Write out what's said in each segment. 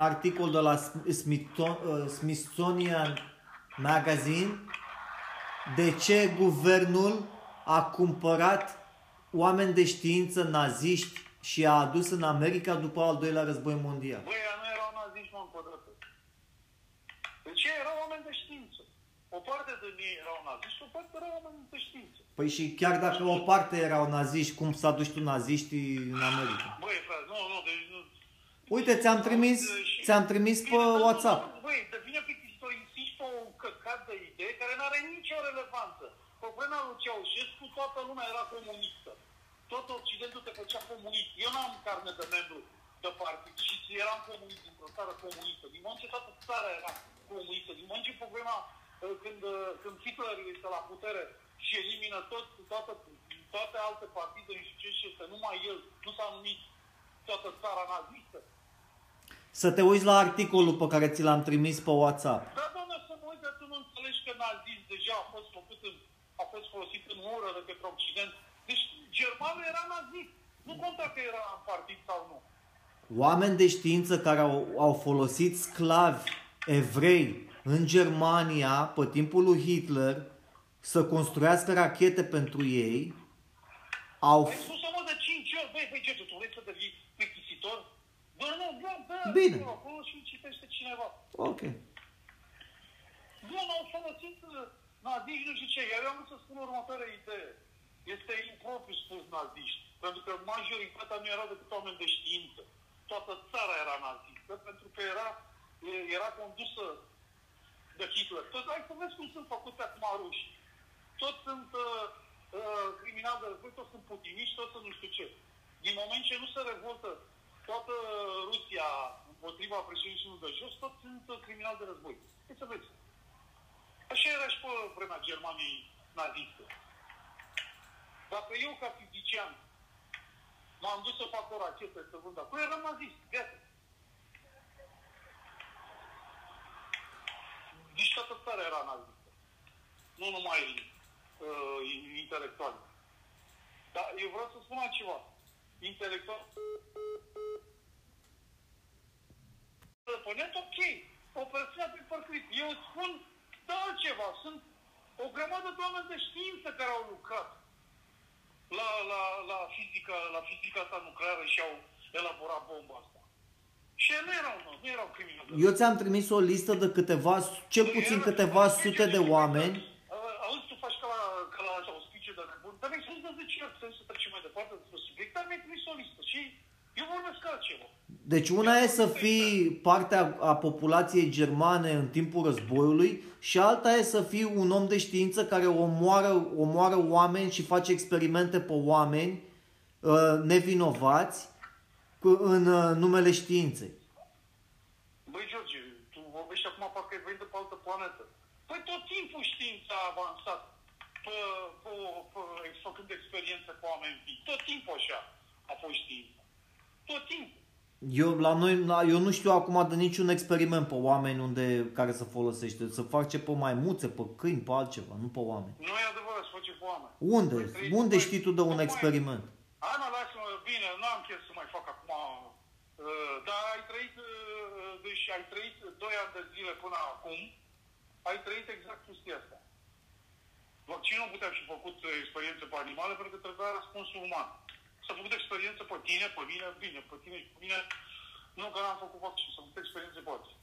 articol de la Smithsonian Magazine de ce guvernul a cumpărat oameni de știință naziști și a adus în America după al doilea război mondial. Băi, nu erau naziști, mă, încă De ce erau oameni de știință? O parte din ei erau naziști, o parte erau oameni de știință. Păi și chiar dacă o parte erau naziști, cum s-a dus tu naziștii în America? Băi, frate, nu, nu, deci nu. Uite, ți-am trimis, ți-am trimis pe WhatsApp. Băi, devine plictisitor, insisti pe un căcat de idee care nu are nicio relevanță. Pe vremea lui Ceaușescu toată lumea era comunistă. Tot Occidentul te făcea comunist. Eu n-am carne de membru de partid și eram comunist într-o țară comunistă. Din moment ce toată țara era comunistă, din moment ce pe vremea uh, când, uh, când Hitler este la putere și elimină tot, toată, toate alte partide și ce și este numai el, nu s-a numit toată țara nazistă. Să te uiți la articolul pe care ți l-am trimis pe WhatsApp. Da, doamne, să mă uit, tu nu înțelegi că nazism deja a fost făcut în, a fost folosit în ură de către Occident. Deci germanul era nazist. Nu conta că era în partid sau nu. Oameni de știință care au, au folosit sclavi evrei în Germania pe timpul lui Hitler să construiască rachete pentru ei, au... Ai spus mă de 5 ori, băi, băi, ce tu vrei să devii plictisitor? Bă, nu, bă, bă, Bine. acolo și citește cineva. Ok. Nu, n-au folosit uh, naziști, nu știu ce. Iar eu am vrut să spun următoarea idee. Este impropriu spus naziști, pentru că majoritatea nu erau decât oameni de știință. Toată țara era nazistă, pentru că era, era condusă de Hitler. Tot, hai să vezi cum sunt făcute acum rușii. Toți sunt uh, uh, criminali de război, toți sunt putiniști, toți sunt nu știu ce. Din moment ce nu se revoltă toată Rusia împotriva președintelui de jos, toți sunt uh, criminali de război. Hai să vezi. Așa era și pe vremea Germaniei naziste. Dacă eu, ca fizician, m-am dus să fac o rachetă să vând acolo, eram nazist, gata. Deci toată țara era nazistă. Nu numai uh, intelectual. Dar eu vreau să spun altceva. Intelectual. Oponent, ok. Operațiunea pe părcrit. Eu îți spun, da altceva. Sunt o grămadă de oameni de știință care au lucrat la, la, la, fizica, la fizica asta nucleară și au elaborat bomba asta. Și nu erau, nu erau criminali. Eu ți-am trimis o listă de câteva, cel puțin câteva sute de oameni. Auzi, tu faci ca la, ca la așa, o spice de nebun. Dar mi-ai spus de 10 ori, să trecem mai departe despre subiect, dar mi-ai trimis o listă și eu vorbesc altceva. Deci una e să fii partea a populației germane în timpul războiului și alta e să fii un om de știință care omoară, omoară oameni și face experimente pe oameni uh, nevinovați cu, în uh, numele științei. Băi, George, tu vorbești acum parcă ai venit de pe altă planetă. Păi tot timpul știința a avansat pe, pe, pe, făcând experiențe cu oameni vii. Tot timpul așa a fost știința. Tot timpul. Eu, la noi, la, eu nu știu acum de niciun experiment pe oameni unde, care să folosește. Să face pe maimuțe, pe câini, pe altceva, nu pe oameni. Nu e adevărat, să face pe oameni. Unde? Păi, Unde păi, știi tu de un tocmai- experiment? Ana, lasă-mă, bine, nu am chef să mai fac acum, uh, dar ai trăit, uh, deci ai trăit 2 ani de zile până acum, ai trăit exact chestia asta. Vaccinul nu putea fi făcut uh, experiențe pe animale pentru că trebuia răspunsul uman. S-a făcut experiență pe tine, pe mine, bine, pe tine și pe mine, nu că n-am făcut vaccin, s-a făcut experiențe pe alții.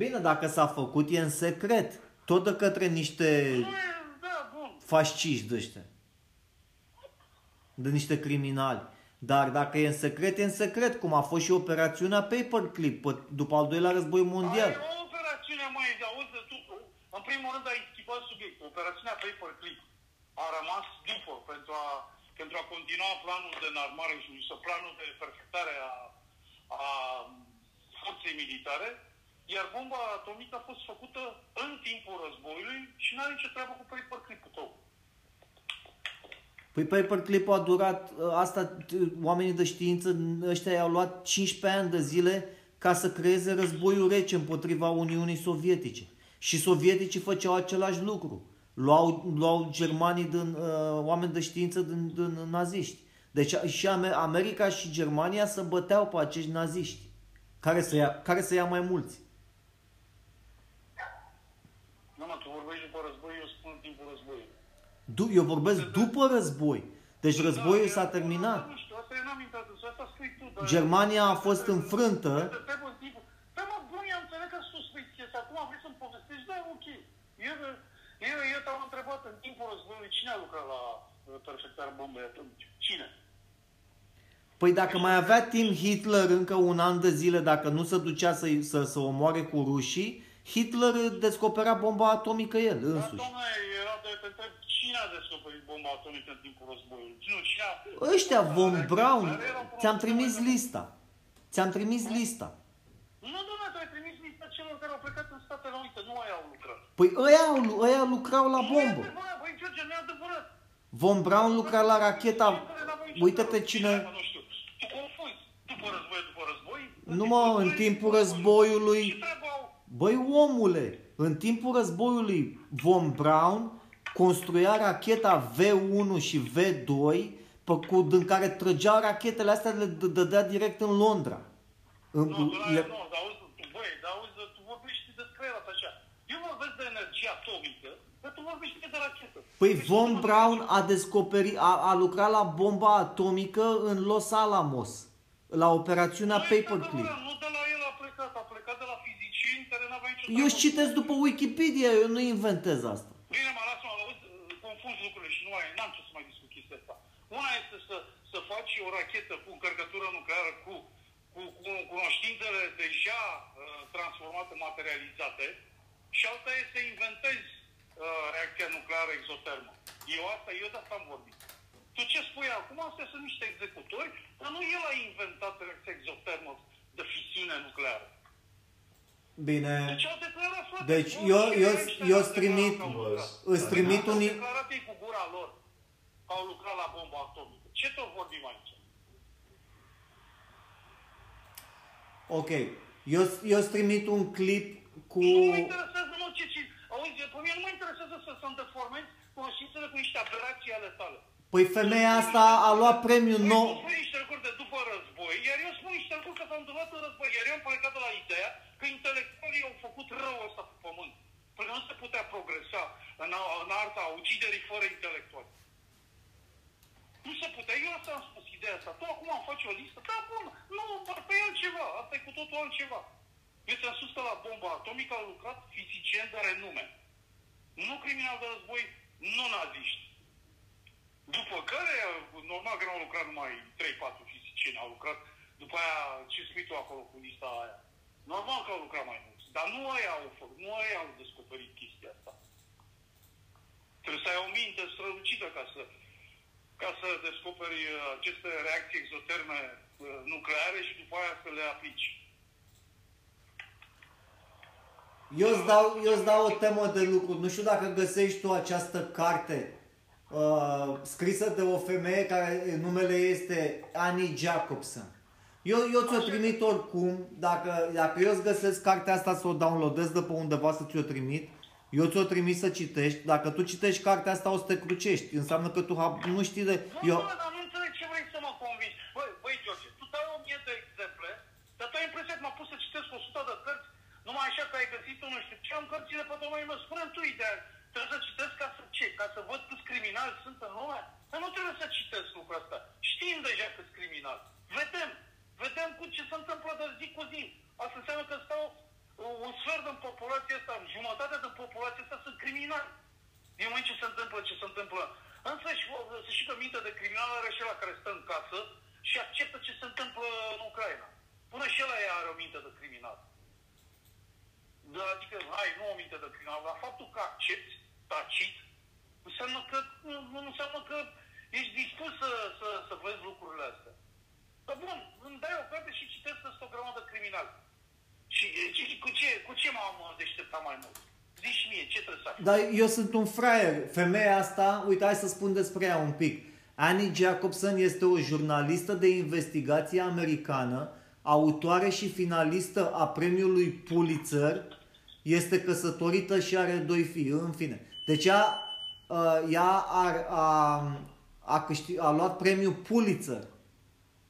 Bine, dacă s-a făcut, e în secret. Tot de către niște Nu e, da, bun. fasciști de ăștia. De niște criminali. Dar dacă e în secret, e în secret, cum a fost și operațiunea Paperclip pe- după al doilea război mondial. Ai o operațiune, mai de auzi, tu, în primul rând ai schimbat subiectul. Operațiunea Paperclip a rămas după pentru a, pentru a continua planul de înarmare și sau planul de perfectare a, a forței militare, iar bomba atomică a fost făcută în timpul războiului și nu are nicio treabă cu Paperclip-ul tău. Păi Paperclip a durat, ă, asta, t- oamenii de știință, ăștia i-au luat 15 ani de zile ca să creeze războiul rece împotriva Uniunii Sovietice. Și sovieticii făceau același lucru. Luau, luau germanii din, uh, oameni de știință din, din naziști. Deci și Ame- America și Germania se băteau pe acești naziști. Care să ia, care să ia mai mulți? Nu, mă, tu vorbești după război, eu spun în timpul războiului. Du- eu vorbesc după război. Deci războiul Da, s-a eu- terminat. Nu știu, asta eu n-am intrat în asta scrii tu. dar- Germania a fost înfrântă. Pe bun timpul. Da, mă, bun, eu înțeleg că tu spui chestia. Acum vrei să-mi povestești, da, ok. Eu, eu, eu te-am întrebat în timpul războiului cine a lucrat la uh, perfectarea bombei atomice. Cine? Păi dacă mai avea timp Hitler încă un an de zile, dacă nu se ducea să, să, să omoare cu rușii, Hitler descopera bomba atomică el Dar, însuși. domnule, era de te întreb, cine a descoperit bomba atomică în timpul războiului? Nu, cine a... Ăștia, Von Braun, Care erau ți-am cunoscuți trimis mai- lista. Ți-am trimis lista. Nu, domnule, tu ai trimis lista celor care au plecat în Statele Unite, nu aia au lucrat. Păi ăia, au- ăia lucrau la Nu e bombă. adevărat, băi, George, nu e adevărat. Von Braun lucra la racheta... Uite-te cine... Nu știu, tu confunzi. După război, după război... Nu mă, în timpul războiului... Ce treabă au? Băi, omule, în timpul războiului Von Braun construia racheta V1 și V2 pe, cu, din care trăgea rachetele astea, le d- dădea direct în Londra. În, Nu, tu le, nu, dar auzi, tu, băi, dar auzi, tu vorbești despre el așa. Eu vorbesc de energie atomică, dar tu vorbești de rachetă. păi Von Braun a descoperit, a, a lucrat la bomba atomică în Los Alamos, la operațiunea Nu este Paperclip. adevărat, Nu de la el a plecat, a plecat de la fizicieni care n-aveau nicio Eu își citesc după Wikipedia, eu nu inventez asta. Bine, mă, lasă-mă, auzi, confund lucrurile și nu ai, n-am ce să mai discut chestia asta. Una este să, să faci o rachetă cu încărcătură nucleară cu, cu, cu cunoștințele deja uh, transformate, materializate și alta este să inventezi uh, reacția nucleară exotermă. Eu asta, eu de asta am vorbit. Tu ce spui acum? Astea sunt niște executori, dar nu el a inventat reacția exotermă de fisiune nucleară. Bine. Deci au declarat, frate, Deci, bun, eu- și eu- ăștia eu au îți trimit- declarat că au lucrat. Îți trimit Au un... declarat ei cu gura lor că au lucrat la bomba atomică. Ce tot vorbim aici? Ok. Eu, eu îți trimit un clip cu... Nu mă interesează, mă, ce, ce... Auzi, pe mine nu mă interesează să să-mi deformezi conștiințele cu niște aberații ale tale. Păi femeia asta a luat premiul Păi, nou. Tu spui niște lucruri de după război, iar eu spun niște lucruri că s-au întâmplat în război, iar eu am plecat de la ideea că intelectualii au făcut rău ăsta pe pământ. Pentru că nu se putea progresa în, a- în arta uciderii fără intelectuali. Nu se putea. Eu asta am spus ideea asta. Tu acum îmi faci o listă. Da, bun. Nu, dar pe altceva. Asta e cu totul altceva. Eu ți-am spus că la bomba atomică au lucrat fizicieni de renume. Nu criminal de război, nu naziști. După care, normal că nu au lucrat numai 3-4 fizicieni, au lucrat după aia, ce spui tu acolo cu lista aia. Normal că au lucrat mai mulți, dar nu aia au făcut, nu aia au descoperit chestia asta. Trebuie să ai o minte strălucită ca să, ca să descoperi uh, aceste reacții exoterme uh, nucleare și după aia să le aplici. Eu îți dau, eu îți dau o temă de lucru. Nu știu dacă găsești tu această carte uh, scrisă de o femeie care numele este Annie Jacobson. Eu, eu ți-o trimit oricum. Dacă, dacă eu îți găsesc cartea asta să o downloadez de pe undeva să ți-o trimit, eu ți-o trimit să citești. Dacă tu citești cartea asta o să te crucești. Înseamnă că tu ha- nu știi de... Nu, Eu, mă, dar nu înțeleg ce vrei să mă convingi. Băi, băi, George, tu dai o mie de exemple, dar tu ai impresia că m-a pus să citesc 100 de cărți, numai așa că ai găsit nu știu ce, am cărțile pe domnul meu. Spune tu ideea, trebuie să citesc ca să ce? Ca să văd câți criminali sunt în lume? Dar nu trebuie să citesc lucrul ăsta. Știm deja câți criminali. Vedem. Vedem cu ce se întâmplă de zi cu zi. Asta înseamnă că stau un sfert din populația asta, jumătate din populația asta sunt criminali. Din moment ce se întâmplă, ce se întâmplă. Însă și, să și că minte de criminal are și ăla care stă în casă și acceptă ce se întâmplă în Ucraina. Până și ăla are o minte de criminal. Da, adică, hai, nu o minte de criminal, dar faptul că accepti, tacit, înseamnă că, nu, nu înseamnă că ești dispus să, să, să vezi lucrurile astea. Dar bun, îmi dai o carte și citesc despre o grămadă criminali. Și ce, cu ce, cu ce m-am deșteptat mai mult? Zici mie, ce trebuie să fac? Dar eu sunt un fraier. Femeia asta, uite, hai să spun despre ea un pic. Annie Jacobson este o jurnalistă de investigație americană, autoare și finalistă a premiului Pulitzer, este căsătorită și are doi fii, în fine. Deci ea, uh, ea a, a, a, câștig, a luat premiul Pulitzer,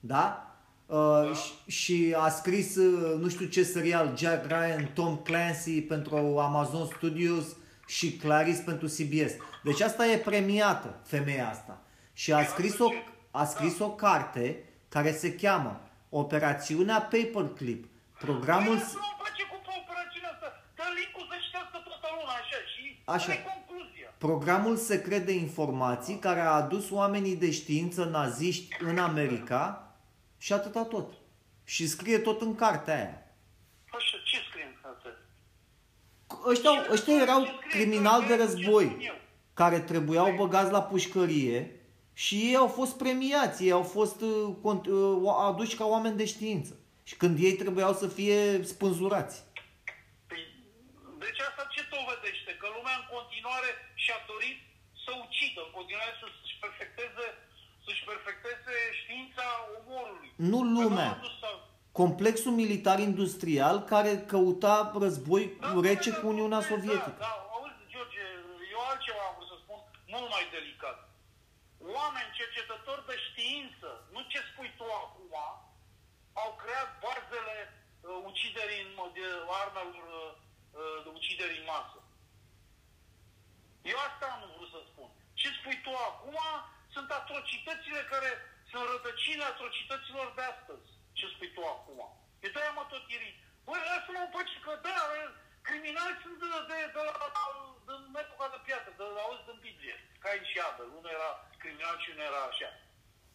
da? Uh, și, și a scris uh, nu știu ce serial, Jack Ryan, Tom Clancy pentru Amazon Studios și Clarice pentru CBS. Deci asta e premiată, femeia asta. Și a scris o, a scris o carte care se cheamă Operațiunea Paperclip. Programul... Păi, nu face cu operațiunea asta. Dă link-ul să citească toată lumea așa și Așa. care concluzia. Programul secret de informații care a adus oamenii de știință naziști în America și atâta tot. Și scrie tot în cartea aia. Așa, ce scrie în carte? Ăștia, ăștia erau criminali de război care trebuiau băgați la pușcărie și ei au fost premiați, ei au fost uh, cont- uh, aduși ca oameni de știință. Și când ei trebuiau să fie spânzurați. Păi, deci asta ce dovedește? Că lumea în continuare și-a dorit să ucidă, în continuare să-și perfecteze, să-și perfecteze știința omorului. Nu Că lumea. n-au adus să- Complexul militar-industrial care căuta război rece cu Uniunea Da, Sovietică. Da, auzi, George, eu altceva am vrut să spun, mult mai delicat. Oameni cercetători de știință, nu ce spui tu acum, au creat bazele uh, uciderii în mod, de armelor uh, uh, de uciderii în masă. Eu asta am vrut să spun. Ce spui tu acum sunt atrocitățile care sunt rădăcina atrocităților de astăzi. Ce spui tu acum? E de-aia mă tot irit. Băi, lasă mă face că da, criminali sunt de, de, de la, din epoca de piață, de la auzi din Biblie. Cain și Abel. Unul era criminal și unul era așa.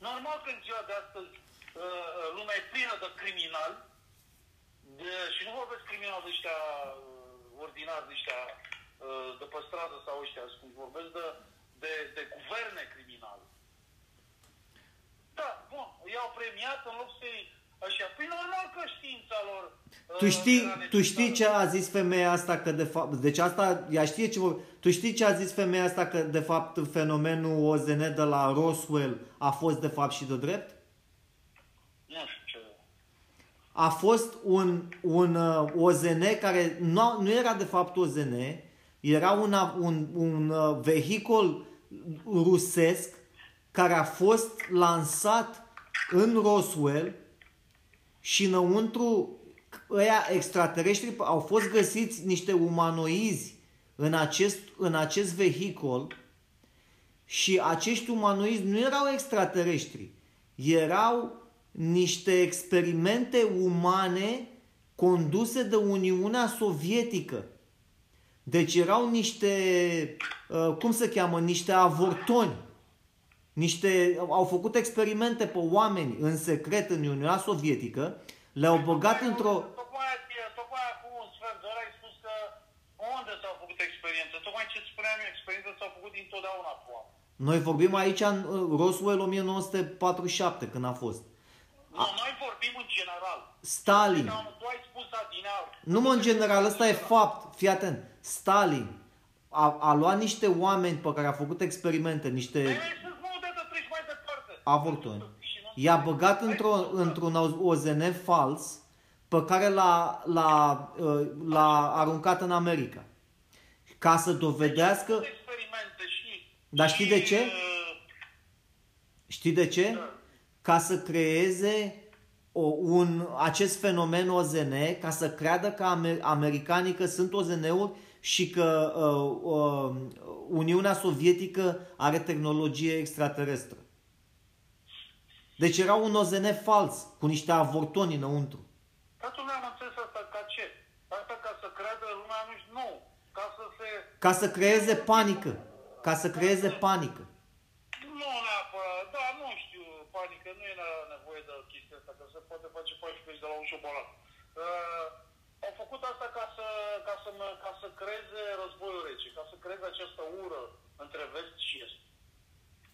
Normal că în ziua de astăzi uh, uh, lumea e plină de criminali de, și nu vorbesc criminal de ăștia uh, ordinari, de ăștia uh, de pe stradă sau ăștia, cum vorbesc de, de, de guverne criminale. Da, bun, i-au premiat în loc să-i așa. Păi normal că știința lor uh, Tu știi, era tu știi ce necesară. a zis femeia asta că de fapt, deci asta, ea știe ce vor, tu știi ce a zis femeia asta că de fapt fenomenul OZN de la Roswell a fost de fapt și de drept? Nu știu ce... A fost un, un uh, OZN care nu, nu era de fapt OZN, era una, un, un uh, vehicul rusesc care a fost lansat în Roswell și înăuntru ăia extraterestri au fost găsiți niște umanoizi în acest, în acest vehicul și acești umanoizi nu erau extraterestri, erau niște experimente umane conduse de Uniunea Sovietică. Deci erau niște, uh, cum se cheamă, niște avortoni. Niște, au făcut experimente pe oameni în secret în Uniunea Sovietică, le-au băgat într-o... Tocmai, tocmai acum un sfert de oră ai spus că unde s-au făcut experiențe? Tocmai ce spuneam eu, experiențe s-au făcut dintotdeauna cu oameni. Noi vorbim aici în uh, Roswell 1947, când a fost. Nu, noi vorbim în general. Stalin. Da, Tu ai spus adineauri. Nu mă, în general, ăsta e fapt. Fii atent. Stalin a, a luat niște oameni pe care a făcut experimente, niște Păi hai să-ți mă de treci mai departe. avortoni. Și nu- I-a băgat într-o, într-un OZN fals pe care l-a, l-a, uh, l-a aruncat în America. Ca să dovedească... experimente și... Dar știi de ce? și, uh, Știi de ce? Da. Ca să creeze o, un, acest fenomen OZN, ca să creadă că amer, americanii că sunt OZN-uri și că uh, uh, Uniunea Sovietică are tehnologie extraterestră. Deci era un OZN fals, cu niște avortoni înăuntru. Dar tu ne-am înțeles asta ca ce? Asta ca să creadă lumea nu știu, nu. Ca să se... Ca să creeze panică. Ca să creeze panică. Nu neapărat, da, nu știu, panică, nu e nevoie de chestia asta, că se poate face 14 de la un șobolan. Uh, au făcut asta ca să, ca, să, mă- ca să creeze războiul rece, ca să creeze această ură între vest și est.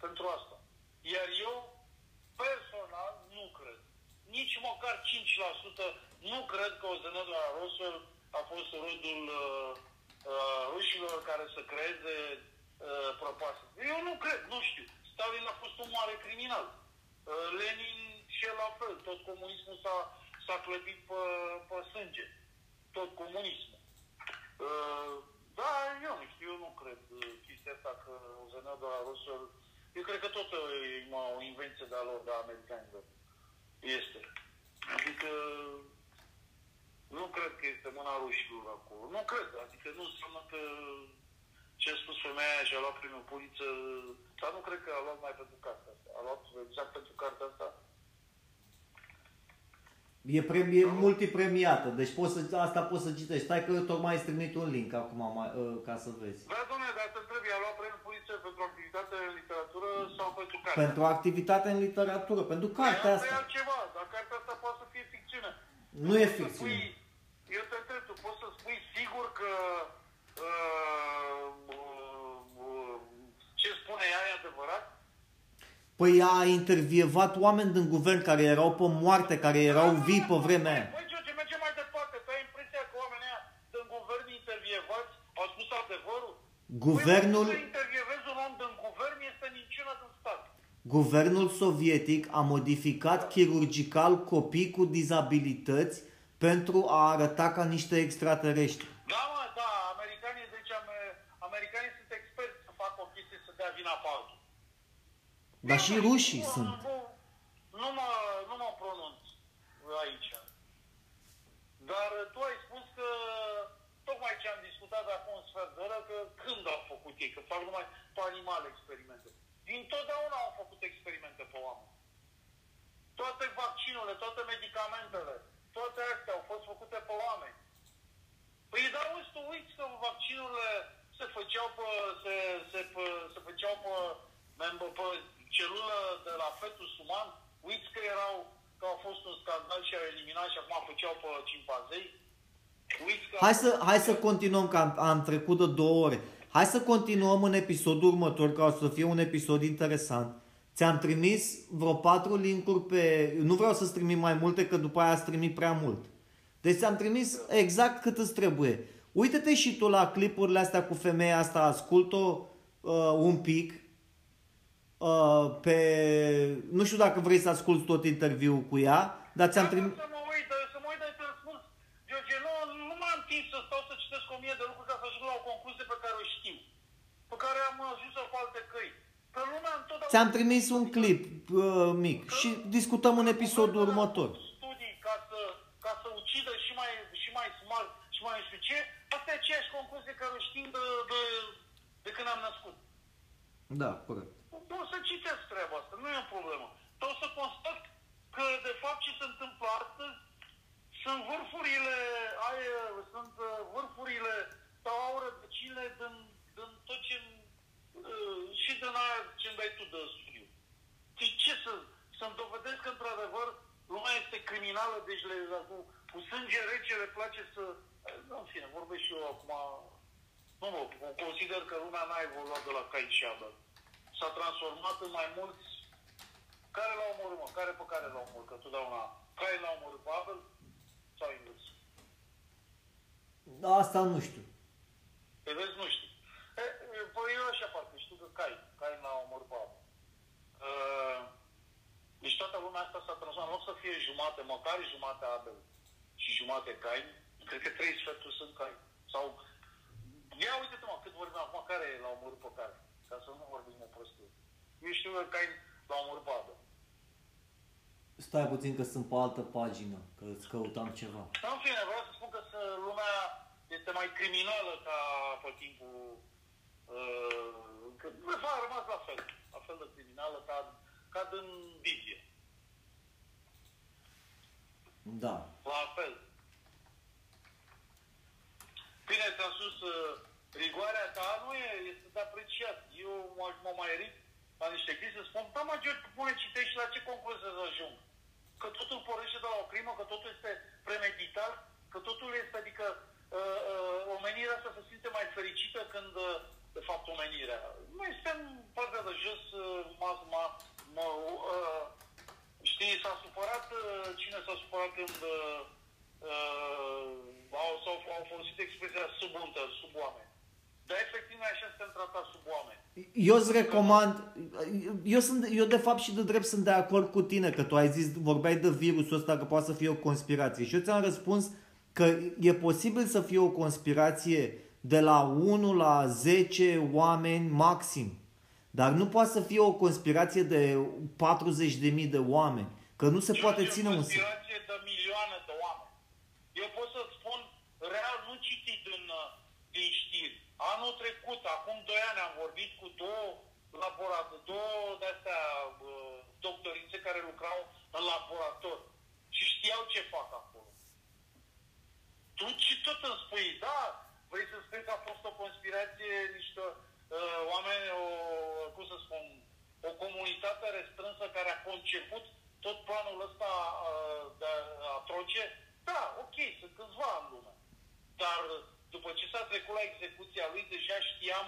Pentru asta. Iar eu, personal, nu cred. Nici măcar 5% nu cred că OZN de la Roswell a fost rodul uh, uh, rușilor care să creeze uh, prăpastie. Eu nu cred, nu știu. Stalin a fost un mare criminal. Uh, Lenin și el la fel. Tot comunismul s-a, s-a clădit pe, pe sânge. Tot comunismul. Uh, da, eu nu știu, eu nu cred uh, chestia asta că OZN de la Roswell eu cred că tot uh, e mă, o invenție de-a lor, de americanilor. Este. Adică nu cred că este mâna rușilor acolo. Nu cred. Adică nu înseamnă că ce a spus femeia aia și a luat primul puliță, dar nu cred că a luat mai pentru cartea asta. A luat exact pentru cartea asta. E, premie, multipremiată, deci poți să, asta poți să citești. Stai că eu tocmai îți trimit un link acum mai, uh, ca să vezi. Da, domnule, dar te întreb, a luat premiul puliță pentru activitate în literatură sau pentru carte? Pentru activitate în literatură, pentru cartea Păi asta e asta. altceva, dar cartea asta poate să fie ficțiune. Nu e Poți să ficțiune. spui- eu te întreb, tu poți să spui sigur că uh, uh, ce spune ea e adevărat? Păi a intervievat oameni din guvern care erau pe moarte, care erau vii pe vremea aia. Păi, George, mergem mai departe. Tu ai impresia că oamenii ăia din guvern intervievați au spus adevărul? Guvernul, Păi, să intervievezi un om din guvern este niciuna din stat. guvernul sovietic a modificat chirurgical copii cu dizabilități pentru a arăta ca niște extraterestri. Da, mă, da, americanii, deci ame- americanii sunt experți să facă o chestie să dea vina pe altul. Dar și Nu, rușii nu, sunt. Nu, nu, mă, nu mă pronunț aici. Dar tu ai spus că tocmai ce am discutat acum un sfert de oră, că când au făcut ei, că fac numai pe animale experimente. Din totdeauna au făcut experimente pe oameni. Toate vaccinurile, toate medicamentele, toate astea au fost făcute pe oameni. Păi dar uiți, tu uiți că vaccinurile se făceau pe, se, se, pe, se făceau pe, membă, pe celulă de la fetus uman, uiți că erau, că au fost un scandal și au eliminat și acum făceau pe cimpanzei. Uiți că Hai au să, fost- hai să continuăm, că am, am trecut de două ore. Hai să continuăm în episodul următor, ca o să fie un episod interesant. Ți-am trimis vreo patru linkuri pe... Nu vreau să-ți trimit mai multe, că după aia ați trimit prea mult. Deci ți-am trimis exact cât îți trebuie. Uită-te și tu la clipurile astea cu femeia asta, ascult-o uh, un pic. Uh, pe... Nu știu dacă vrei să asculti tot interviul cu ea, dar ți-am Dar trimis... Să mă uit, dar să mă uit, dar te răspuns. George, nu, nu m-am timp să stau să citesc o mie de lucruri ca să ajung la o concluzie pe care o știu. Pe care am ajuns-o pe alte căi. Că lumea întotdeauna... Ți-am trimis un clip uh, mic și discutăm în episodul Guvernul a următor. făcut Studii ca să, ca să ucidă și mai, și mai smart și mai nu știu ce. Asta e aceeași concluzie care o știm de, de, de când am născut. Da, corect. Pot să citesc treaba asta, nu e o problemă. Tot să constat că, de fapt, ce se întâmplă astăzi sunt vârfurile, aia, sunt uh, vârfurile sau au rădăcinile din, din tot ce uh, și din aia ce îmi dai tu de studiu. Deci ce să, să-mi dovedesc că, într-adevăr, lumea este criminală, deci le, cu, cu sânge rece le place să... Nu, în fine, vorbesc și eu acum... Nu mă, consider că lumea n-a evoluat de la Cain și Abel. S-a transformat în mai mulți care l-au omorât, mă? Care pe care l-au omorât? Că totdeauna Cain l-a omorât pe Abel sau invers? Asta nu știu. Te vezi, nu știu. E, e, păi eu așa parcă știu că Cain, Cain l-a omorât pe Abel. Uh, deci toată lumea asta s-a transformat, în loc să fie jumate, măcar jumate Abel și jumate Cain, cred că trei sferturi sunt Cain. Sau, ia uite-te mă, cât vorbim acum, care l-a omorât pe care? Ca să nu vorbim o prostie. Eu știu că Cain l-a omorât pe Abel. Stai puțin că sunt pe altă pagină, că îți căutam ceva. În fine, vreau să spun că să- lumea este mai criminală ca pe timpul... Uh, că, de fapt, a rămas la fel. La fel de criminală ca, ca din Biblie. Da. La fel. Bine, ți-am spus, uh, rigoarea ta nu e, este de apreciat. Eu mă, mă mai ric la niște chestii să spun, da, mă, George, pune, citești la ce concluzie să ajung. Că totul pornește de la o crimă, că totul este premeditat, că totul este, adică uh, uh, omenirea asta se simte mai fericită când, uh, de fapt, omenirea. Noi suntem partea de jos, uh, ma, ma, ma, uh, știi, s-a supărat, uh, cine s-a supărat când uh, uh, au, sau, au folosit expresia sub untă, sub oameni. Dar efectiv noi așa suntem tratați sub oameni. Eu îți recomand, eu, sunt, eu de fapt și de drept sunt de acord cu tine, că tu ai zis, vorbeai de virusul ăsta că poate să fie o conspirație. Și eu ți-am răspuns că e posibil să fie o conspirație de la 1 la 10 oameni maxim. Dar nu poate să fie o conspirație de 40.000 de oameni. Că nu se poate George, ține un... conspirație de Eu pot să spun, real nu citit din, uh, din știri. Anul trecut, acum 2 ani, am vorbit cu două laboratoare, două de-astea uh, doctorițe care lucrau în laborator și știau ce fac acolo. Tu și tot îmi spui, da, vrei să spui că a fost o conspirație, niște uh, oameni, o, cum să spun, o comunitate restrânsă care a conceput tot planul ăsta uh, de atroce? Da, ok, sunt câțiva în lume. Dar după ce s-a trecut la execuția lui, deja știam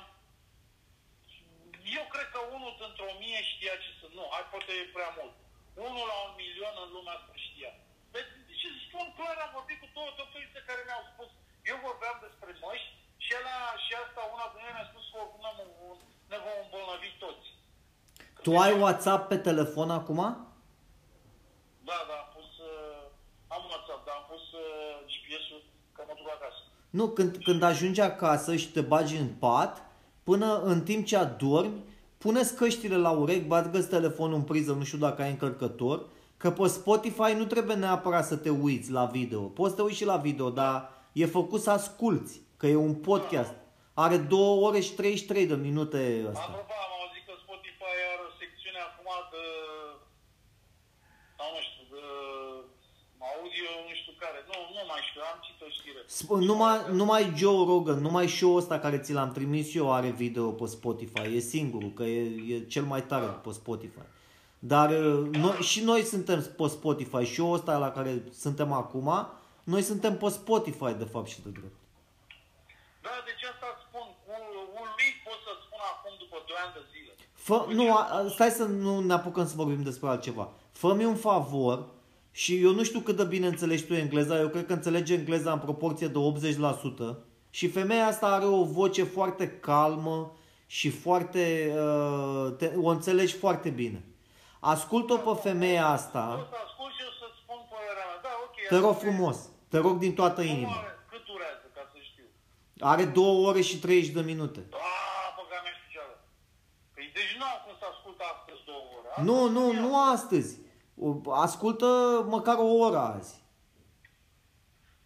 eu cred că unul dintre o mie știa ce sunt. Nu, hai poate e prea mult. Unul la un milion în lumea asta știa. Deci spun clar, am vorbit cu două doctorițe care mi-au spus. Eu vorbeam despre măști și, ăla, și asta, una din ele mi-a spus că oricum ne vom îmbolnăvi toți. Tu ai WhatsApp pe telefon acum? Da, da, am pus, uh, am WhatsApp, dar am pus uh, GPS-ul că mă duc acasă. Nu, când, când ajungi acasă și te bagi în pat, până în timp ce adormi, puneți căștile la urechi, bagă telefonul în priză, nu știu dacă ai încărcător, că pe Spotify nu trebuie neapărat să te uiți la video. Poți să te uiți și la video, dar e făcut să asculți, că e un podcast. Are 2 ore și 33 de minute ăsta. Apropo, am auzit că Spotify are o secțiune acum de, sau nu știu, de audio, nu știu care. Nu, nu mai știu, am citit o știre. Sp- numai, numai Joe Rogan, numai show ăsta care ți l-am trimis eu are video pe Spotify. E singurul, că e, e cel mai tare pe Spotify. Dar uh, noi, și noi suntem pe Spotify. Show-ul ăsta la care suntem acum, noi suntem pe Spotify, de fapt, și de drept. Da, deci asta îți spun. Un, un mic pot să spun acum după 2 ani de zile. Fă, nu, a- stai să nu ne apucăm să vorbim despre altceva. Fă-mi un favor și eu nu știu cât de bine înțelegi tu engleza, eu cred că înțelegi engleza în proporție de 80% și femeia asta are o voce foarte calmă și foarte, uh, te, o înțelegi foarte bine. Ascult-o pe femeia O asta, să ascult și eu să-ți spun părerea mea. Da, ok. te rog asta e- frumos, te rog din toată Cum inima. are- Cât durează, ca să știu? Are 2 ore și 30 de minute. Aaa, băga mea și picioară. Păi deci nu am cum să ascult astăzi două ore. Astăzi Nu, nu, iau. nu astăzi. O- Ascultă măcar o oră azi.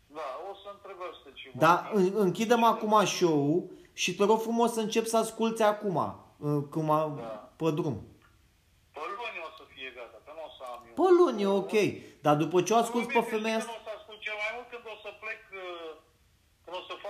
Da, o să întreb asta ceva. Da, în- închidem acum show-ul și te rog frumos să încep să asculți acum, uh, cum a, Da. pe drum. Pe luni o să fie gata, că nu o să am eu. Pe luni e ok, dar după ce o asculți pe Probabil că femeia știi că asta... Nu o să ascult cel mai mult când o să plec, uh, când o să fac mâine drumul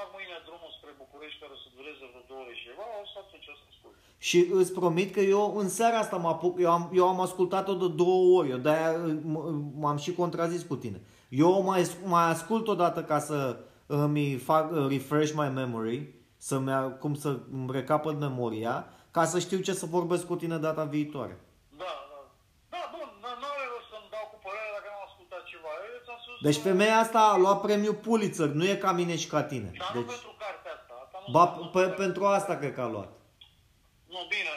spre București, care o să dureze vreo două ore și ceva, o să atunci o să ascult. Și îți promit că eu în seara asta mă apuc, eu am, eu am ascultat-o de două ori, eu de-aia uh, m- m-am și contrazis cu tine. Eu o mai, mai ascult odată ca să îmi fac uh, refresh my memory, să-mi, a- cum să îmi recapăt memoria, ca să știu ce să vorbesc cu tine data viitoare. Da, da. Da, bun, nu are rost să-mi dau cu părerea dacă n-am ascultat ceva. Eu ți-am spus... Deci femeia asta a luat premiul Pulitzer, nu e ca mine și ca tine. Dar nu Deci, pentru cartea asta. asta nu ba, nu- pe, pentru asta cred că a luat. Nu, bine.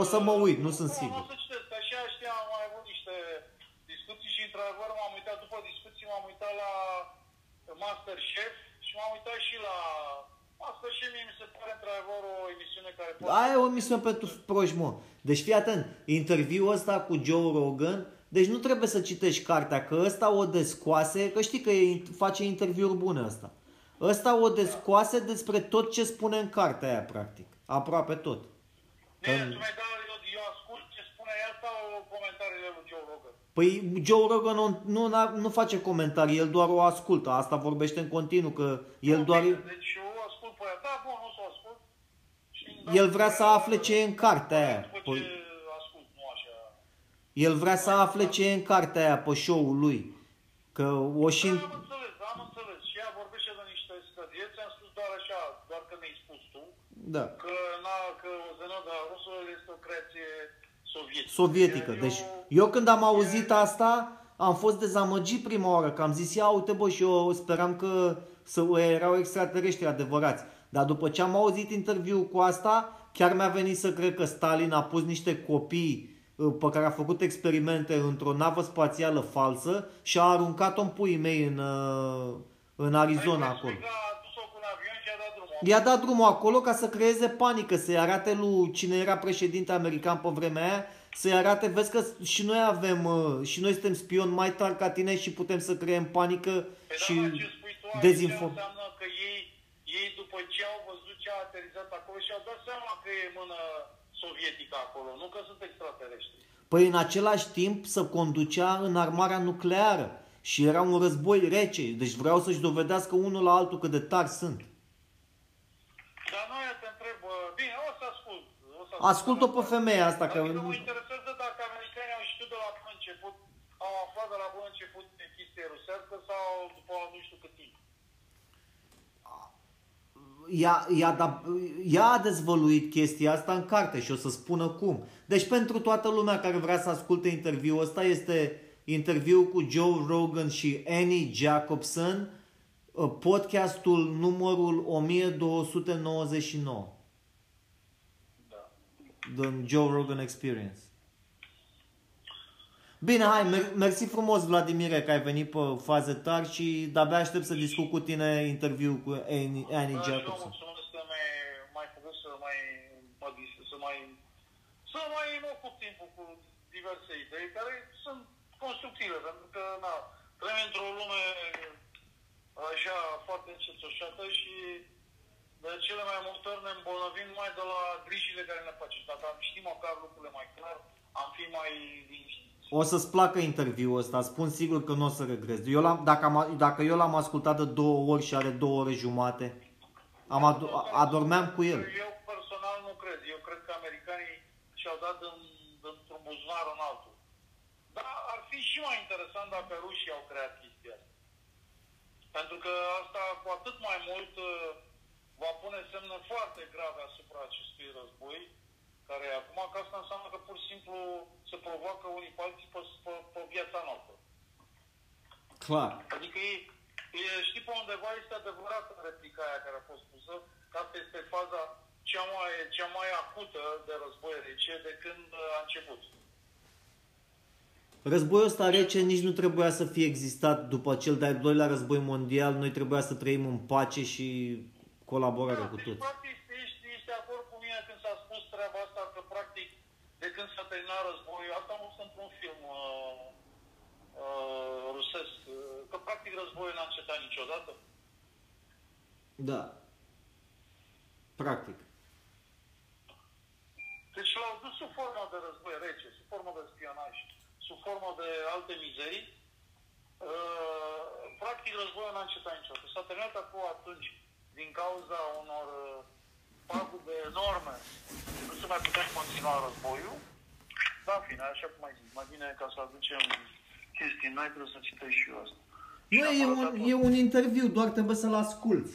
O să mă uit, nu sunt Bun, sigur. O să citesc. Așa știam, am mai avut niște discuții și într-adevăr m-am uitat după discuții, m-am uitat la Masterchef și m-am uitat și la Masterchef. Mie mi se pare într-adevăr o emisiune care poate... Aia e o misiune pentru proști, mă. Deci fii atent, interviul ăsta cu Joe Rogan, deci nu trebuie să citești cartea, că ăsta o descoase, că știi că e, face interviuri bune ăsta. Ăsta o descoase despre tot ce spune în cartea aia, practic. Aproape tot. Bine, tu mi-ai dat, eu, eu ascult ce spune el sau comentariile lui Joe Rogan. Păi Joe Rogan nu, nu, nu face comentarii, el doar o ascultă. Asta vorbește în continuu, că el doar... Bine, Deci eu ascult pe aia. Da, bun, o să o ascult. Și îmi dau El vrea să părerea afle ce e în cartea aia. După Păi- ce ascult, nu așa. El vrea să afle ce e în cartea aia pe show-ul lui. Că o și... Da, am înțeles, am înțeles. Și ea vorbește de niște scădieți. Am spus doar așa, doar că mi-ai spus tu, Da. că, na, că Zenoda Rusului este o creație sovietică. Sovietică. Iar Deci eu, eu când am auzit asta, am fost dezamăgit prima oară, că am zis, ia uite bă, și eu speram că să, erau extraterestri adevărați. Dar după ce am auzit interviul cu asta, chiar mi-a venit să cred că Stalin a pus niște copii uh, pe care a făcut experimente într-o navă spațială falsă și a aruncat-o în puii mei în, uh, în Arizona Ai acolo. explicat, A dus-o cu un avion și a dat drumul. I-a dat drumul acolo ca să creeze panică, să-i arate lui cine era președinte american pe vremea aia să-i arate, vezi că și noi avem, uh, și noi suntem spioni mai tari ca tine și putem să creăm panică Păi și da, mă, ce spui tu aici dezinformare. înseamnă că ei, ei după ce au văzut ce a aterizat acolo și-au dat seama că e mână sovietică acolo, nu că sunt extraterestri. Păi în același timp să conducea în armarea nucleară și era un război rece, deci vreau să-și dovedească unul la altul cât de tari sunt. Dar noi te întreb, bă, bine, o să ascult. O să Ascult-o pe femeia asta, că... Adică mă interesează dacă americanii au știut de la bun început, au aflat de la bun început de chestie rusească sau după nu știu cât timp. ea, ea, da, ea a dezvăluit chestia asta în carte și o să spună cum. Deci pentru toată lumea care vrea să asculte interviul ăsta este interviul cu Joe Rogan și Annie Jacobson, uh, podcastul numărul 1299, Da. The Joe Rogan Experience. Bine, hai, mer- mersi frumos, Vladimire, că ai venit pe faze tari și de-abia aștept să discut cu tine interviul cu Annie, Annie Da, și eu Jacobson. mulțumesc că mi-ai mai făcut să mai, mă, dis- să mai, să mai mă ocup timpul cu diverse idei care sunt constructive, pentru că, na, trăim într-o lume așa foarte încețoșată și de cele mai multe ori ne îmbolnăvim mai de la grijile care ne facem. Dacă am ști măcar lucrurile mai clar, am fi mai liniștiți. O să-ți placă interviul ăsta, spun sigur că nu o să regrezi. Eu l-am, dacă, am, dacă eu l-am ascultat de două ori și are două ore jumate, am adu- adormeam cu el. Eu personal nu cred. Eu cred că americanii și-au dat în, într-un buzunar în altul. Dar ar fi și mai interesant dacă rușii au creat chestia asta. Pentru că asta cu atât mai mult uh, va pune semne foarte grave asupra acestui război, care e acum, că asta înseamnă că pur și simplu se provoacă unii pe alții pe, pe, pe viața noastră. Clar. Adică e, e, știi, pe undeva este adevărată replica aia care a fost pusă, că asta este faza cea mai, cea mai acută de război rece de când uh, a început. Războiul ăsta rece nici nu trebuia să fie existat după cel de-al doilea război mondial. Noi trebuia să trăim în pace și colaborare cu deci, toți. practic, ești, ești de acord cu mine când s-a spus treaba asta, că practic, de când s-a terminat războiul, asta am văzut într-un film uh, uh, rusesc, uh, că practic războiul n-a încetat niciodată. Da. Practic. Deci l-au dus sub formă de război rece, sub formă de spionaj, sub formă de alte mizerii. Uh, practic războiul n-a încetat niciodată. S-a terminat acum atunci din cauza unor uh, pagube enorme. Nu se mai putea continua războiul. Da, în fine, așa cum ai zis, mai bine ca să aducem chestii noi, trebuie să citești și eu asta. Nu, Și e am un, arătat e un interviu, doar trebuie să-l asculti.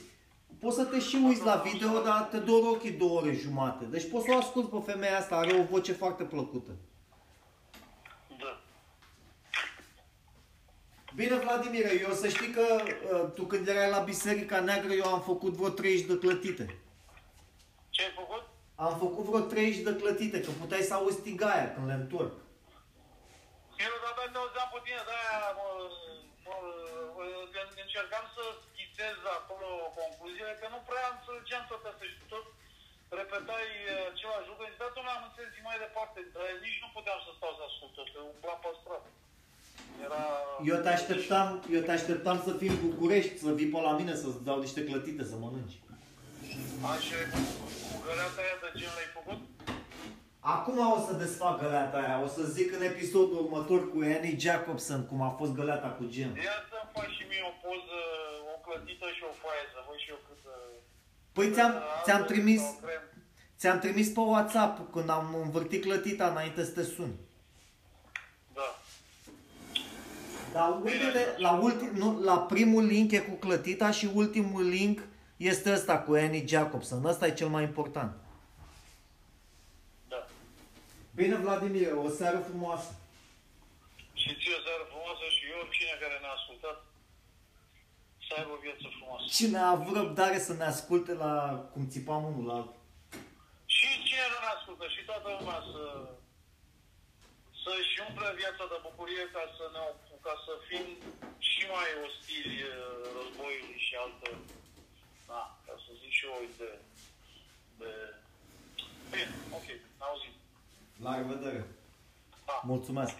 Poți să te și uiți la video, dar te dor ochii două ore jumate. Deci poți să o asculti pe femeia asta, are o voce foarte plăcută. Da. Bine, Vladimir, eu să știi că uh, tu când erai la Biserica Neagră, eu am făcut vreo 30 de clătite. Ce ai făcut? Am făcut vreo 30 de clătite, că puteai să auzi tigaia când le întorc. Eu de-abia te auzeam pe tine, de-aia mă, mă, mă, când încercam să schițez acolo concluziile, că nu prea înțelegeam tot asta și tot repetai uh, același lucru. Zic, da, domnule, am înțeles zi mai departe, dar nici nu puteam să stau să ascult tot, că umbla pe stradă. Era... Eu te așteptam, eu te așteptam să fii în București, să vii pe la mine să-ți dau niște clătite să mănânci. Așa, cu găleata aia de gen l-ai făcut? Acum o să desfac găleata aia, o să zic în episodul următor cu Annie Jacobson cum a fost găleata cu gem. Ia să-mi faci și mie o poză, o clătită și o foaie, să văd și eu cât... uh, Păi ți-am, cât, uh, ți-am albă trimis, sau crem. ți-am trimis pe WhatsApp când am învârtit clătita înainte să te sun. Da. Dar uite la, ultim, nu, la primul link e cu clătita și ultimul link este ăsta cu Annie Jacobson. Ăsta e cel mai important. Da. Bine, Vladimir, o seară frumoasă. Și ție o seară frumoasă și eu, oricine care ne-a ascultat, să aibă o viață frumoasă. Cine a avut răbdare să ne asculte la cum țipam unul la altul. Și cine nu ne ascultă și toată lumea să să-și umple viața de bucurie ca să, ne, ca să fim și mai ostili uh, războiului și altă, da, ca să zic și eu de, de... Bine, ok, auzit. La revedere! Da. Mulțumesc!